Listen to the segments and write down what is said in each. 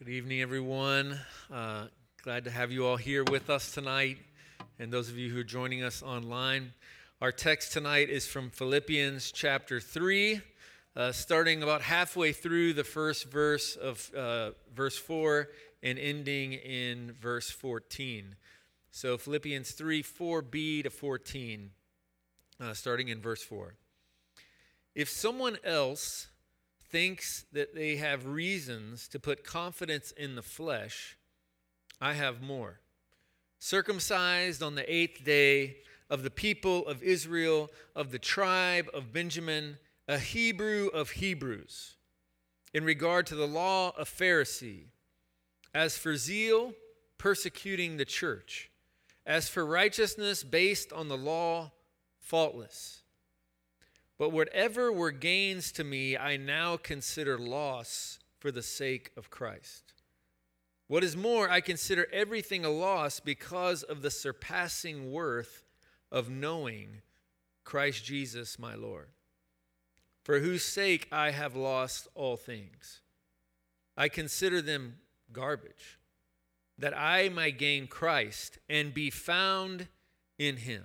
Good evening, everyone. Uh, glad to have you all here with us tonight, and those of you who are joining us online. Our text tonight is from Philippians chapter 3, uh, starting about halfway through the first verse of uh, verse 4 and ending in verse 14. So, Philippians 3 4b to 14, uh, starting in verse 4. If someone else thinks that they have reasons to put confidence in the flesh, I have more. Circumcised on the eighth day of the people of Israel, of the tribe of Benjamin, a Hebrew of Hebrews, in regard to the law of Pharisee, as for zeal, persecuting the church, as for righteousness based on the law, faultless. But whatever were gains to me, I now consider loss for the sake of Christ. What is more, I consider everything a loss because of the surpassing worth of knowing Christ Jesus my Lord, for whose sake I have lost all things. I consider them garbage, that I might gain Christ and be found in him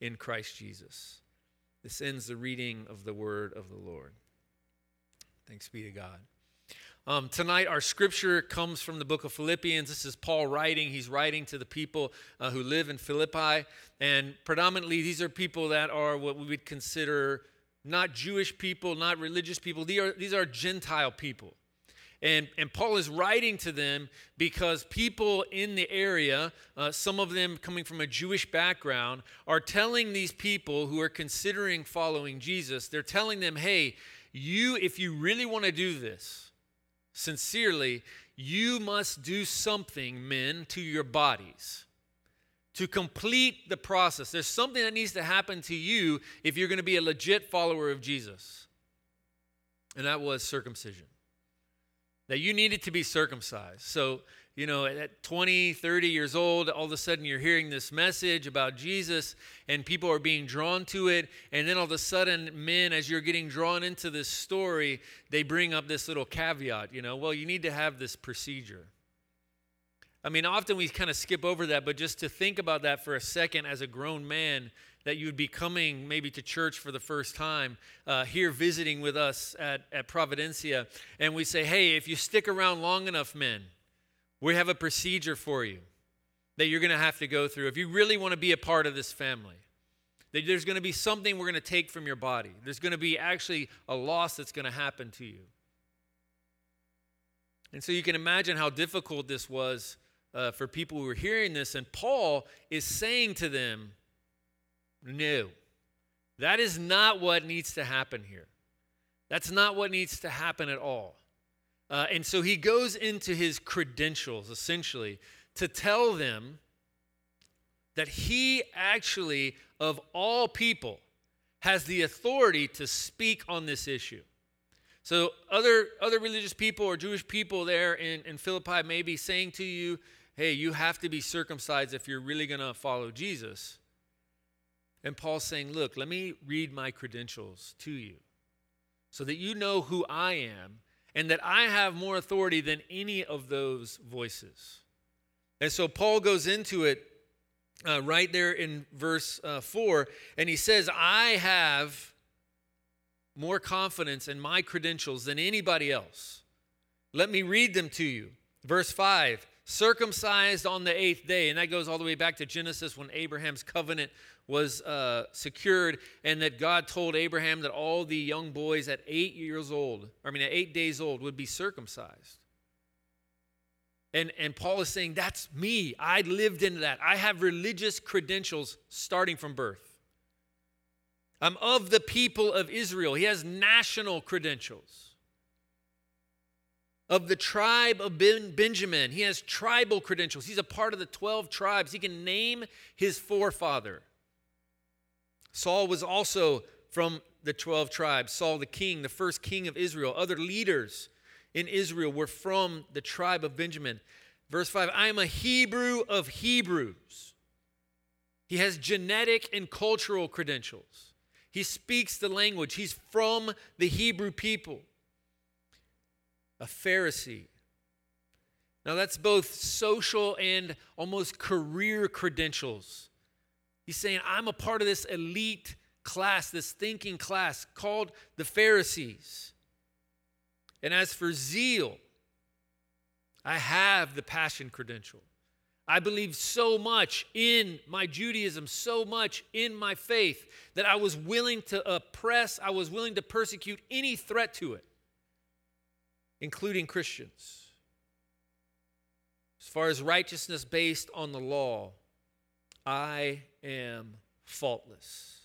in Christ Jesus. This ends the reading of the word of the Lord. Thanks be to God. Um, tonight, our scripture comes from the book of Philippians. This is Paul writing. He's writing to the people uh, who live in Philippi. And predominantly, these are people that are what we would consider not Jewish people, not religious people. These are, these are Gentile people. And, and Paul is writing to them because people in the area, uh, some of them coming from a Jewish background, are telling these people who are considering following Jesus, they're telling them, hey, you, if you really want to do this sincerely, you must do something, men, to your bodies to complete the process. There's something that needs to happen to you if you're going to be a legit follower of Jesus. And that was circumcision that you needed to be circumcised. So, you know, at 20, 30 years old, all of a sudden you're hearing this message about Jesus and people are being drawn to it. And then all of a sudden, men, as you're getting drawn into this story, they bring up this little caveat, you know, well, you need to have this procedure. I mean, often we kind of skip over that, but just to think about that for a second as a grown man, that you would be coming maybe to church for the first time, uh, here visiting with us at, at Providencia, and we say, hey, if you stick around long enough, men, we have a procedure for you that you're going to have to go through. If you really want to be a part of this family, that there's going to be something we're going to take from your body. There's going to be actually a loss that's going to happen to you. And so you can imagine how difficult this was uh, for people who were hearing this. And Paul is saying to them, no. That is not what needs to happen here. That's not what needs to happen at all. Uh, and so he goes into his credentials, essentially, to tell them that he actually, of all people, has the authority to speak on this issue. So other, other religious people or Jewish people there in, in Philippi may be saying to you, hey, you have to be circumcised if you're really going to follow Jesus. And Paul's saying, Look, let me read my credentials to you so that you know who I am and that I have more authority than any of those voices. And so Paul goes into it uh, right there in verse uh, 4, and he says, I have more confidence in my credentials than anybody else. Let me read them to you. Verse 5 circumcised on the eighth day. And that goes all the way back to Genesis when Abraham's covenant was uh, secured, and that God told Abraham that all the young boys at eight years old, I mean, at eight days old, would be circumcised. And, and Paul is saying, That's me. I lived into that. I have religious credentials starting from birth. I'm of the people of Israel. He has national credentials of the tribe of ben- Benjamin. He has tribal credentials. He's a part of the 12 tribes. He can name his forefather. Saul was also from the 12 tribes. Saul, the king, the first king of Israel. Other leaders in Israel were from the tribe of Benjamin. Verse 5 I am a Hebrew of Hebrews. He has genetic and cultural credentials. He speaks the language. He's from the Hebrew people a Pharisee. Now, that's both social and almost career credentials. He's saying, I'm a part of this elite class, this thinking class called the Pharisees. And as for zeal, I have the passion credential. I believe so much in my Judaism, so much in my faith, that I was willing to oppress, I was willing to persecute any threat to it including Christians. As far as righteousness based on the law, I am faultless.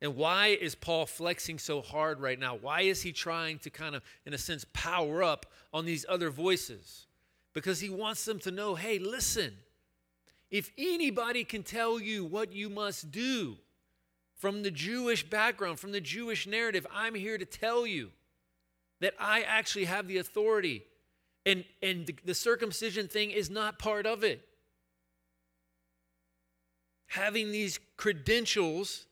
And why is Paul flexing so hard right now? Why is he trying to kind of, in a sense, power up on these other voices? Because he wants them to know hey, listen, if anybody can tell you what you must do from the Jewish background, from the Jewish narrative, I'm here to tell you that I actually have the authority. And, and the, the circumcision thing is not part of it. Having these credentials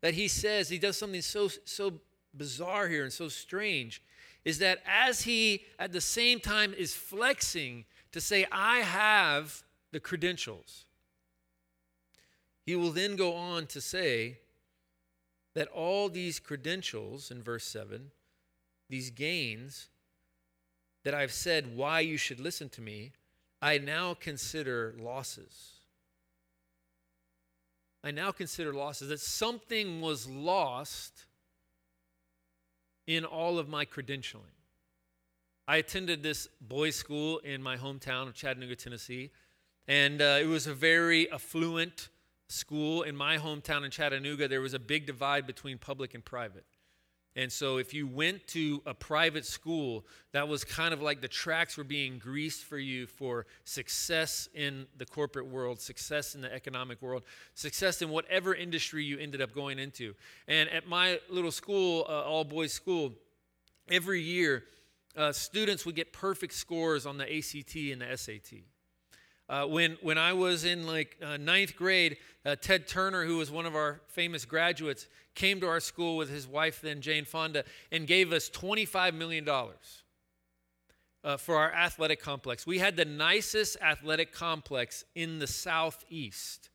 that he says, he does something so, so bizarre here and so strange, is that as he at the same time is flexing to say, I have the credentials, he will then go on to say that all these credentials in verse 7 these gains that I've said why you should listen to me, I now consider losses. I now consider losses. That something was lost in all of my credentialing. I attended this boys' school in my hometown of Chattanooga, Tennessee, and uh, it was a very affluent school. In my hometown in Chattanooga, there was a big divide between public and private. And so, if you went to a private school, that was kind of like the tracks were being greased for you for success in the corporate world, success in the economic world, success in whatever industry you ended up going into. And at my little school, uh, all boys school, every year, uh, students would get perfect scores on the ACT and the SAT. Uh, when, when I was in like uh, ninth grade, uh, Ted Turner, who was one of our famous graduates, came to our school with his wife, then Jane Fonda, and gave us $25 million uh, for our athletic complex. We had the nicest athletic complex in the Southeast,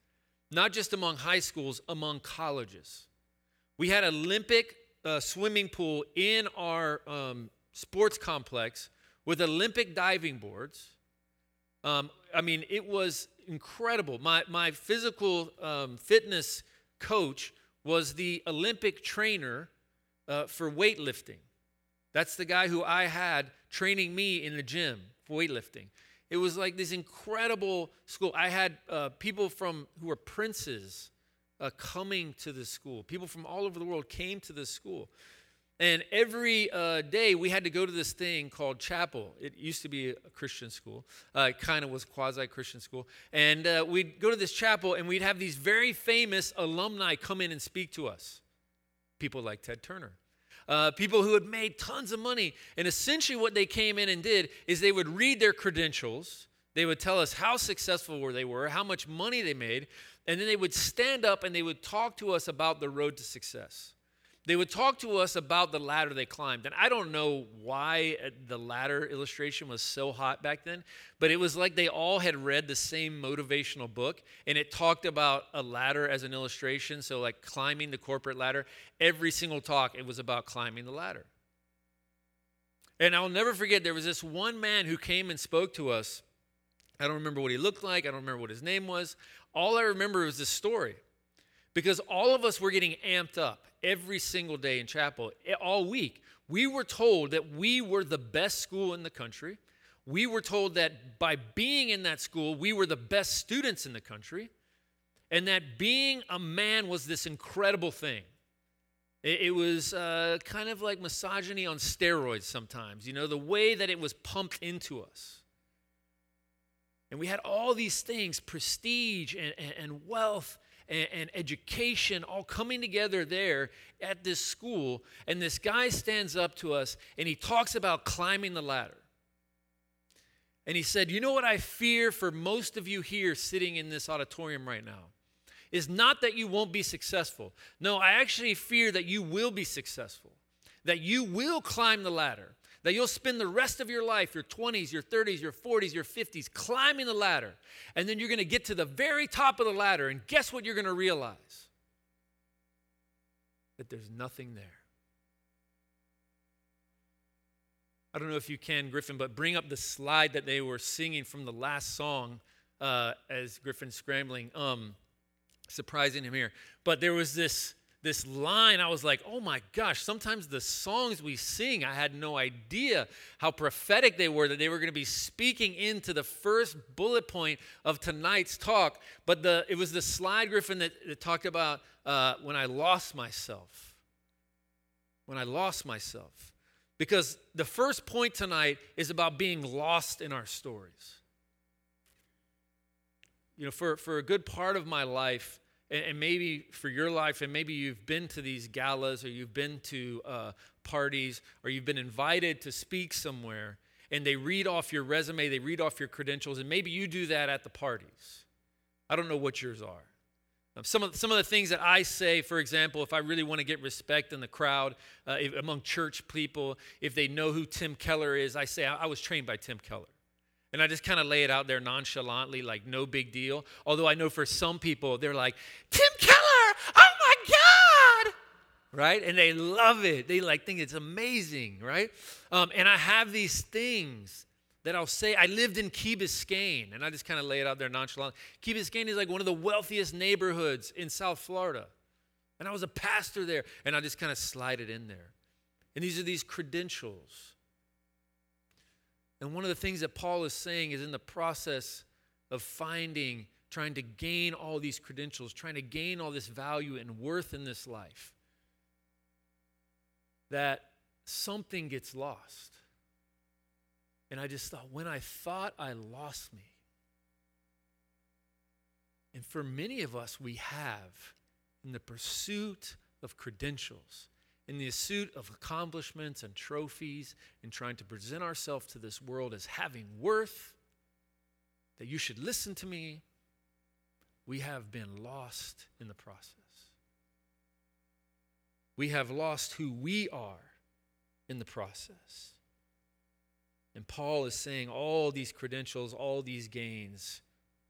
not just among high schools, among colleges. We had an Olympic uh, swimming pool in our um, sports complex with Olympic diving boards. Um, I mean, it was incredible. My, my physical um, fitness coach was the Olympic trainer uh, for weightlifting. That's the guy who I had training me in the gym for weightlifting. It was like this incredible school. I had uh, people from who were princes uh, coming to the school. People from all over the world came to this school. And every uh, day we had to go to this thing called chapel. It used to be a Christian school. Uh, it kind of was quasi Christian school. And uh, we'd go to this chapel and we'd have these very famous alumni come in and speak to us. People like Ted Turner. Uh, people who had made tons of money. And essentially, what they came in and did is they would read their credentials. They would tell us how successful they were, how much money they made, and then they would stand up and they would talk to us about the road to success they would talk to us about the ladder they climbed. And I don't know why uh, the ladder illustration was so hot back then, but it was like they all had read the same motivational book and it talked about a ladder as an illustration. So, like climbing the corporate ladder, every single talk, it was about climbing the ladder. And I'll never forget, there was this one man who came and spoke to us. I don't remember what he looked like, I don't remember what his name was. All I remember was this story because all of us were getting amped up every single day in chapel, all week. We were told that we were the best school in the country. We were told that by being in that school, we were the best students in the country, and that being a man was this incredible thing. It, it was uh, kind of like misogyny on steroids sometimes, you know, the way that it was pumped into us. And we had all these things prestige and, and, and wealth and, and, education all coming together there at this school. And this guy stands up to us and he talks about climbing the ladder. And he said, You know what I fear for most of you here sitting in this auditorium right now? Is not that you won't be successful. No, I actually fear that you will be successful, that you will climb the ladder, that you'll spend the rest of your life, your 20s, your 30s, your 40s, your 50s, climbing the ladder. And then you're going to get to the very top of the ladder, and guess what you're going to realize? That there's nothing there. I don't know if you can, Griffin, but bring up the slide that they were singing from the last song uh, as Griffin's scrambling. Um, surprising him here. But there was this this line i was like oh my gosh sometimes the songs we sing i had no idea how prophetic they were that they were going to be speaking into the first bullet point of tonight's talk. But the it was the slide griffin that, that talked about uh, when i lost myself. When i lost myself. Because the first point tonight is about being lost in our stories. You know, for, for a good part of my life, and, maybe for your life, and maybe you've been to these galas or you've been to uh, parties or you've been invited to speak somewhere, and they read off your resume, they read off your credentials, and maybe you do that at the parties. I don't know what yours are. Um, some of, some of the things that I say, for example, if I really want to get respect in the crowd, uh, if, among church people, if they know who Tim Keller is, I say, I, I was trained by Tim Keller. And I just kind of lay it out there nonchalantly, like no big deal. Although I know for some people, they're like, Tim Keller, oh my God! Right? And they love it. They like think it's amazing, right? Um, and I have these things that I'll say, I lived in Key Biscayne, and I just kind of lay it out there nonchalant. Key Biscayne is like one of the wealthiest neighborhoods in South Florida. And I was a pastor there, and I just kind of slide it in there. And these are these credentials. And one of the things that Paul is saying is in the process of finding, trying to gain all these credentials, trying to gain all this value and worth in this life, that something gets lost. And I just thought, when I thought I lost me, and for many of us, we have in the pursuit of credentials, in the pursuit of accomplishments and trophies, in trying to present ourselves to this world as having worth, that you should listen to me, we have been lost in the process. We have lost who we are in the process. And Paul is saying all these credentials, all these gains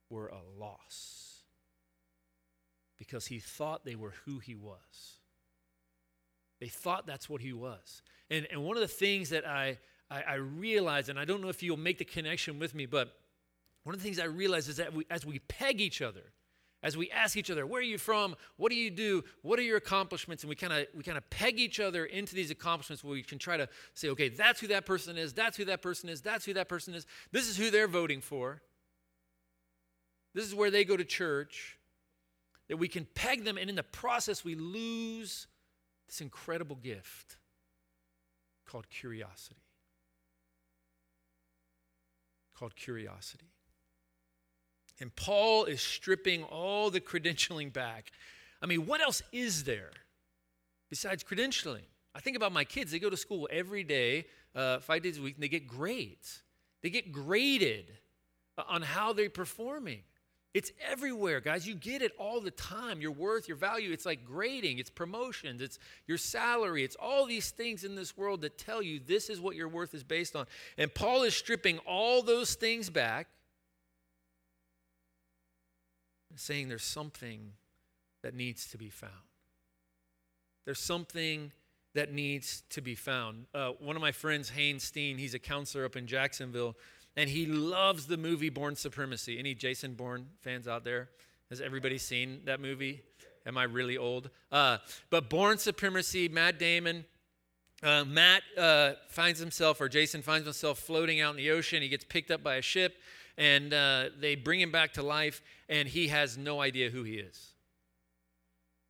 were a loss because he thought they were who he was. They thought that's what he was. And, and one of the things that I, I, I realized, and I don't know if you'll make the connection with me, but one of the things I realized is that we, as we peg each other, as we ask each other, where are you from? What do you do? What are your accomplishments? And we kind of we kind of peg each other into these accomplishments where we can try to say, okay, that's who that person is, that's who that person is, that's who that person is. This is who they're voting for. This is where they go to church. That we can peg them, and in the process, we lose this incredible gift called curiosity. Called curiosity. And Paul is stripping all the credentialing back. I mean, what else is there besides credentialing? I think about my kids. They go to school every day, uh, five days a week, and they get grades. They get graded on how they're performing. It's everywhere, guys. You get it all the time. Your worth, your value. It's like grading, it's promotions, it's your salary. It's all these things in this world that tell you this is what your worth is based on. And Paul is stripping all those things back saying there's something that needs to be found. There's something that needs to be found. Uh, one of my friends, Haynes Steen, he's a counselor up in Jacksonville, and he loves the movie Bourne Supremacy. Any Jason Bourne fans out there? Has everybody seen that movie? Am I really old? Uh, but Bourne Supremacy, Matt Damon. Uh, Matt uh, finds himself, or Jason finds himself floating out in the ocean. He gets picked up by a ship, and uh, they bring him back to life, and he has no idea who he is.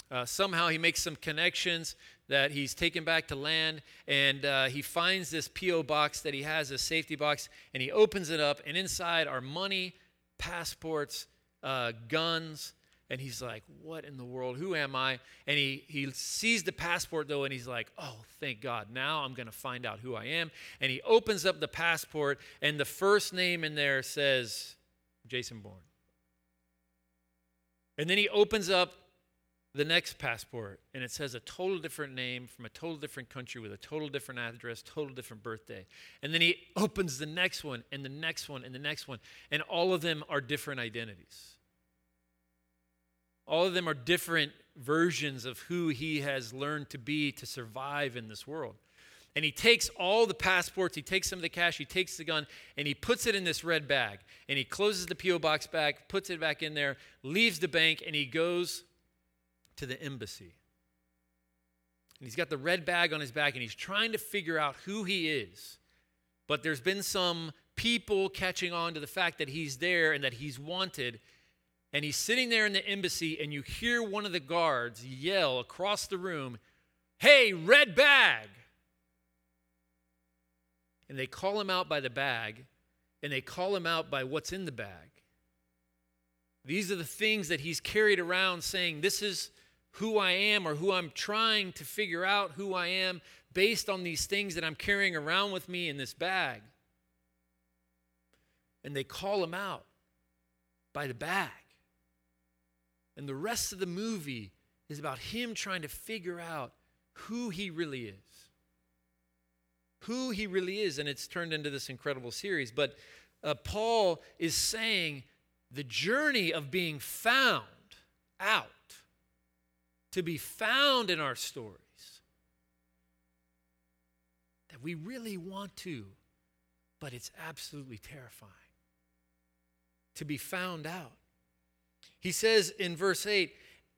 Uh, somehow he makes some connections that he's taken back to land, and uh, he finds this P.O. box that he has, a safety box, and he opens it up, and inside are money, passports, uh, guns, and he's like, What in the world? Who am I? And he, he sees the passport, though, and he's like, Oh, thank God. Now I'm going to find out who I am. And he opens up the passport, and the first name in there says Jason Bourne. And then he opens up the next passport and it says a total different name from a total different country with a total different address, total different birthday. And then he opens the next one and the next one and the next one. And all of them are different identities. All of them are different versions of who he has learned to be to survive in this world. And he takes all the passports, he takes some of the cash, he takes the gun, and he puts it in this red bag. And he closes the P.O. box back, puts it back in there, leaves the bank, and he goes to the embassy. And he's got the red bag on his back and he's trying to figure out who he is. But there's been some people catching on to the fact that he's there and that he's wanted. And he's sitting there in the embassy, and you hear one of the guards yell across the room, Hey, red bag! And they call him out by the bag, and they call him out by what's in the bag. These are the things that he's carried around saying, This is who I am or who I'm trying to figure out who I am based on these things that I'm carrying around with me in this bag. And they call him out by the bag. And the rest of the movie is about him trying to figure out who he really is. Who he really is. And it's turned into this incredible series. But uh, Paul is saying the journey of being found out to be found in our stories. That we really want to, but it's absolutely terrifying to be found out. He says in verse 8,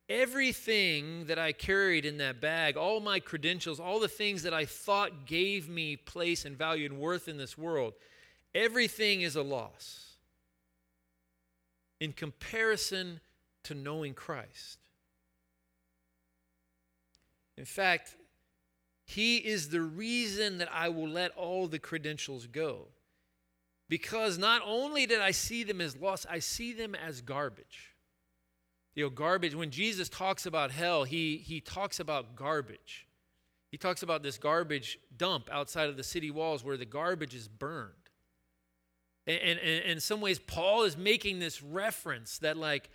everything that I carried in that bag, all my credentials, all the things that I thought gave me place and value and worth in this world, everything is a loss in comparison to knowing Christ. In fact, he is the reason that I will let all the credentials go. Because not only did I see them as lost, I see them as garbage. You know, garbage, when Jesus talks about hell, he, he talks about garbage. He talks about this garbage dump outside of the city walls where the garbage is burned. And, and, and in some ways, Paul is making this reference that, like,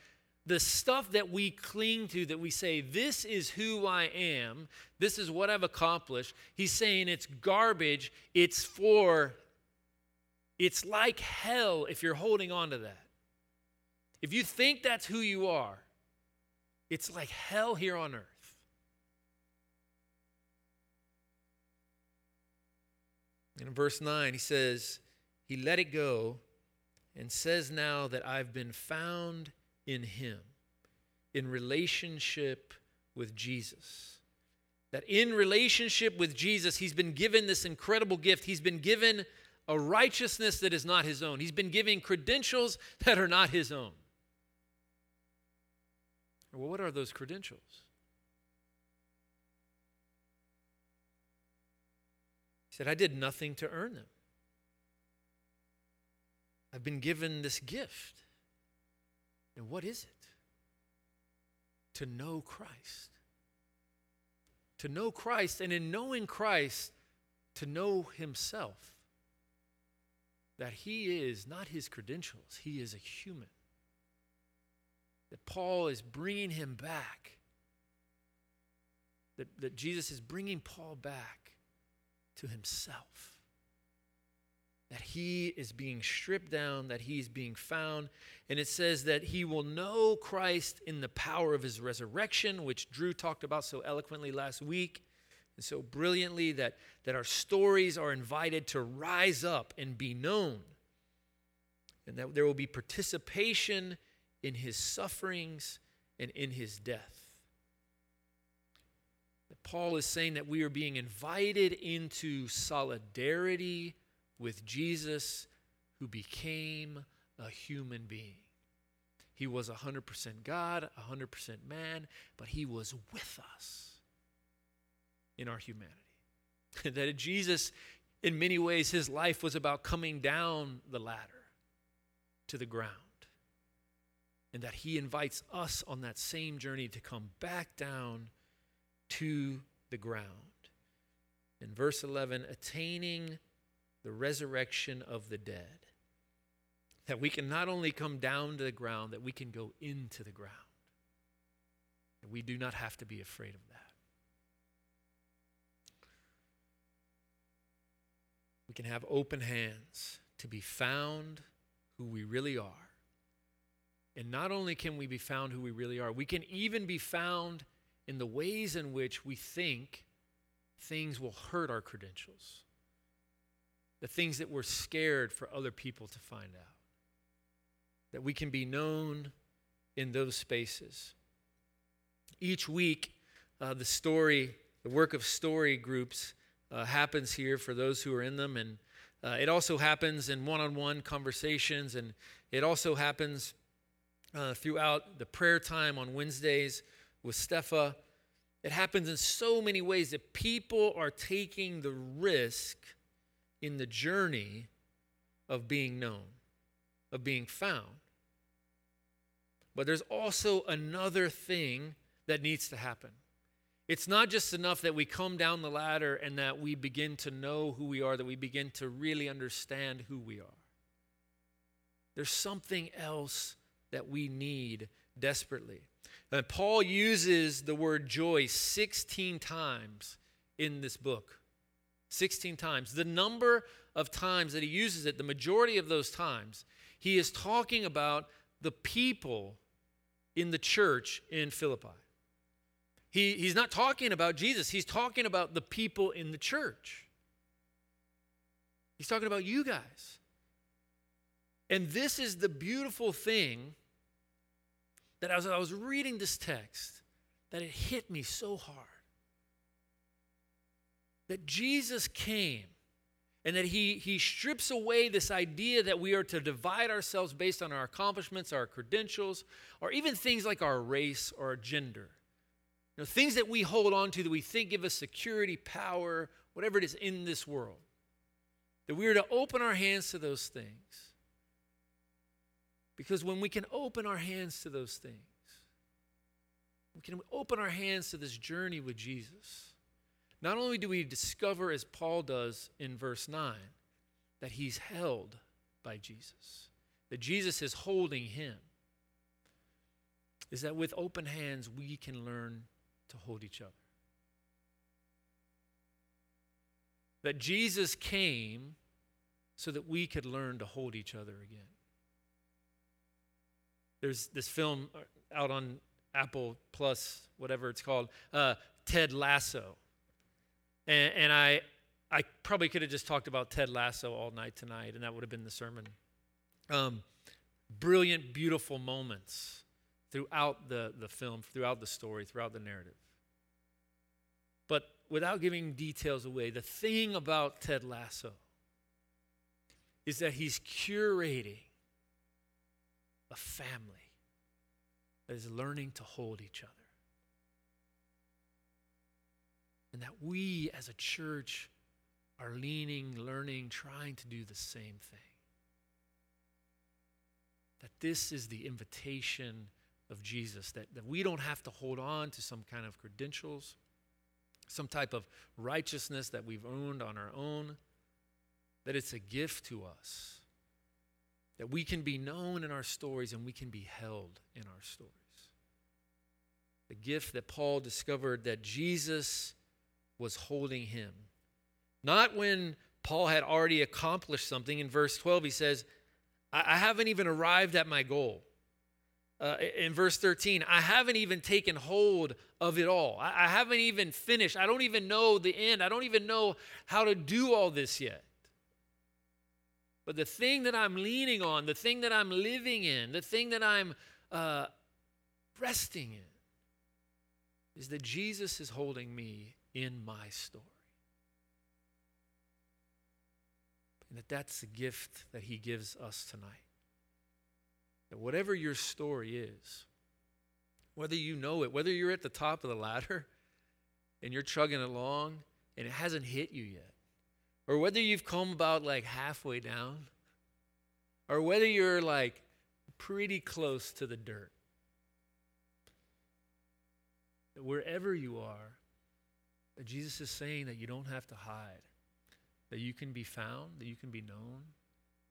the stuff that we cling to, that we say, this is who I am, this is what I've accomplished, he's saying it's garbage, it's for, it's like hell if you're holding on to that. If you think that's who you are, it's like hell here on earth. In verse 9, he says, He let it go and says now that I've been found in Him, in relationship with Jesus. That in relationship with Jesus, He's been given this incredible gift. He's been given a righteousness that is not His own, He's been given credentials that are not His own. Well, what are those credentials? He said, I did nothing to earn them. I've been given this gift. And what is it? To know Christ. To know Christ, and in knowing Christ, to know Himself. That He is not His credentials, He is a human. That Paul is bringing him back. That, that Jesus is bringing Paul back to Himself that he is being stripped down, that he's being found. And it says that he will know Christ in the power of his resurrection, which Drew talked about so eloquently last week. and so brilliantly that, that our stories are invited to rise up and be known, and that there will be participation in his sufferings and in his death. That Paul is saying that we are being invited into solidarity with Jesus, who became a human being. He was 100% God, 100% man, but he was with us in our humanity. that Jesus, in many ways, his life was about coming down the ladder to the ground. And that he invites us on that same journey to come back down to the ground. In verse 11, attaining the resurrection of the dead. That we can not only come down to the ground, that we can go into the ground. And we do not have to be afraid of that. We can have open hands to be found who we really are. And not only can we be found who we really are, we can even be found in the ways in which we think things will hurt our credentials, the things that we're scared for other people to find out, that we can be known in those spaces. Each week, uh, the story, the work of story groups uh, happens here for those who are in them. And uh, it also happens in one on one conversations, and it also happens uh, throughout the prayer time on Wednesdays with Stefa. It happens in so many ways that people are taking the risk in the journey of being known, of being found. But there's also another thing that needs to happen. It's not just enough that we come down the ladder and that we begin to know who we are, that we begin to really understand who we are. There's something else that we need desperately. And Paul uses the word joy 16 times in this book. 16 times. The number of times that he uses it, the majority of those times, he is talking about the people in the church in Philippi. He, he's not talking about Jesus, he's talking about the people in the church. He's talking about you guys. And this is the beautiful thing that as I was reading this text, that it hit me so hard. That Jesus came and that he, he strips away this idea that we are to divide ourselves based on our accomplishments, our credentials, or even things like our race or our gender. You know, things that we hold on to that we think give us security, power, whatever it is in this world. That we are to open our hands to those things. Because when we can open our hands to those things, we can open our hands to this journey with Jesus. Not only do we discover, as Paul does in verse 9, that he's held by Jesus, that Jesus is holding him, is that with open hands we can learn to hold each other. That Jesus came so that we could learn to hold each other again. There's this film out on Apple Plus, whatever it's called, uh, Ted Lasso. And, and I, I probably could have just talked about Ted Lasso all night tonight, and that would have been the sermon. Um, brilliant, beautiful moments throughout the, the film, throughout the story, throughout the narrative. But without giving details away, the thing about Ted Lasso is that he's curating a family that is learning to hold each other. And that we as a church are leaning, learning, trying to do the same thing. That this is the invitation of Jesus, that, that we don't have to hold on to some kind of credentials, some type of righteousness that we've earned on our own, that it's a gift to us, that we can be known in our stories and we can be held in our stories. The gift that Paul discovered that Jesus was holding him. Not when Paul had already accomplished something. In verse 12, he says, I, haven't even arrived at my goal. uh, in verse 13, I haven't even taken hold of it all. I, I haven't even finished. I don't even know the end. I don't even know how to do all this yet. But the thing that I'm leaning on, the thing that I'm living in, the thing that I'm uh, resting in, is that Jesus is holding me in my story. And that that's the gift that he gives us tonight. That whatever your story is, whether you know it, whether you're at the top of the ladder and you're chugging along and it hasn't hit you yet, or whether you've come about like halfway down, or whether you're like pretty close to the dirt, wherever you are, that Jesus is saying that you don't have to hide, that you can be found, that you can be known,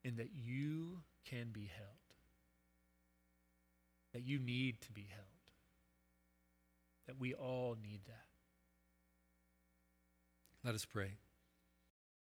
and that you can be held that you need to be held. That we all need that. Let us pray.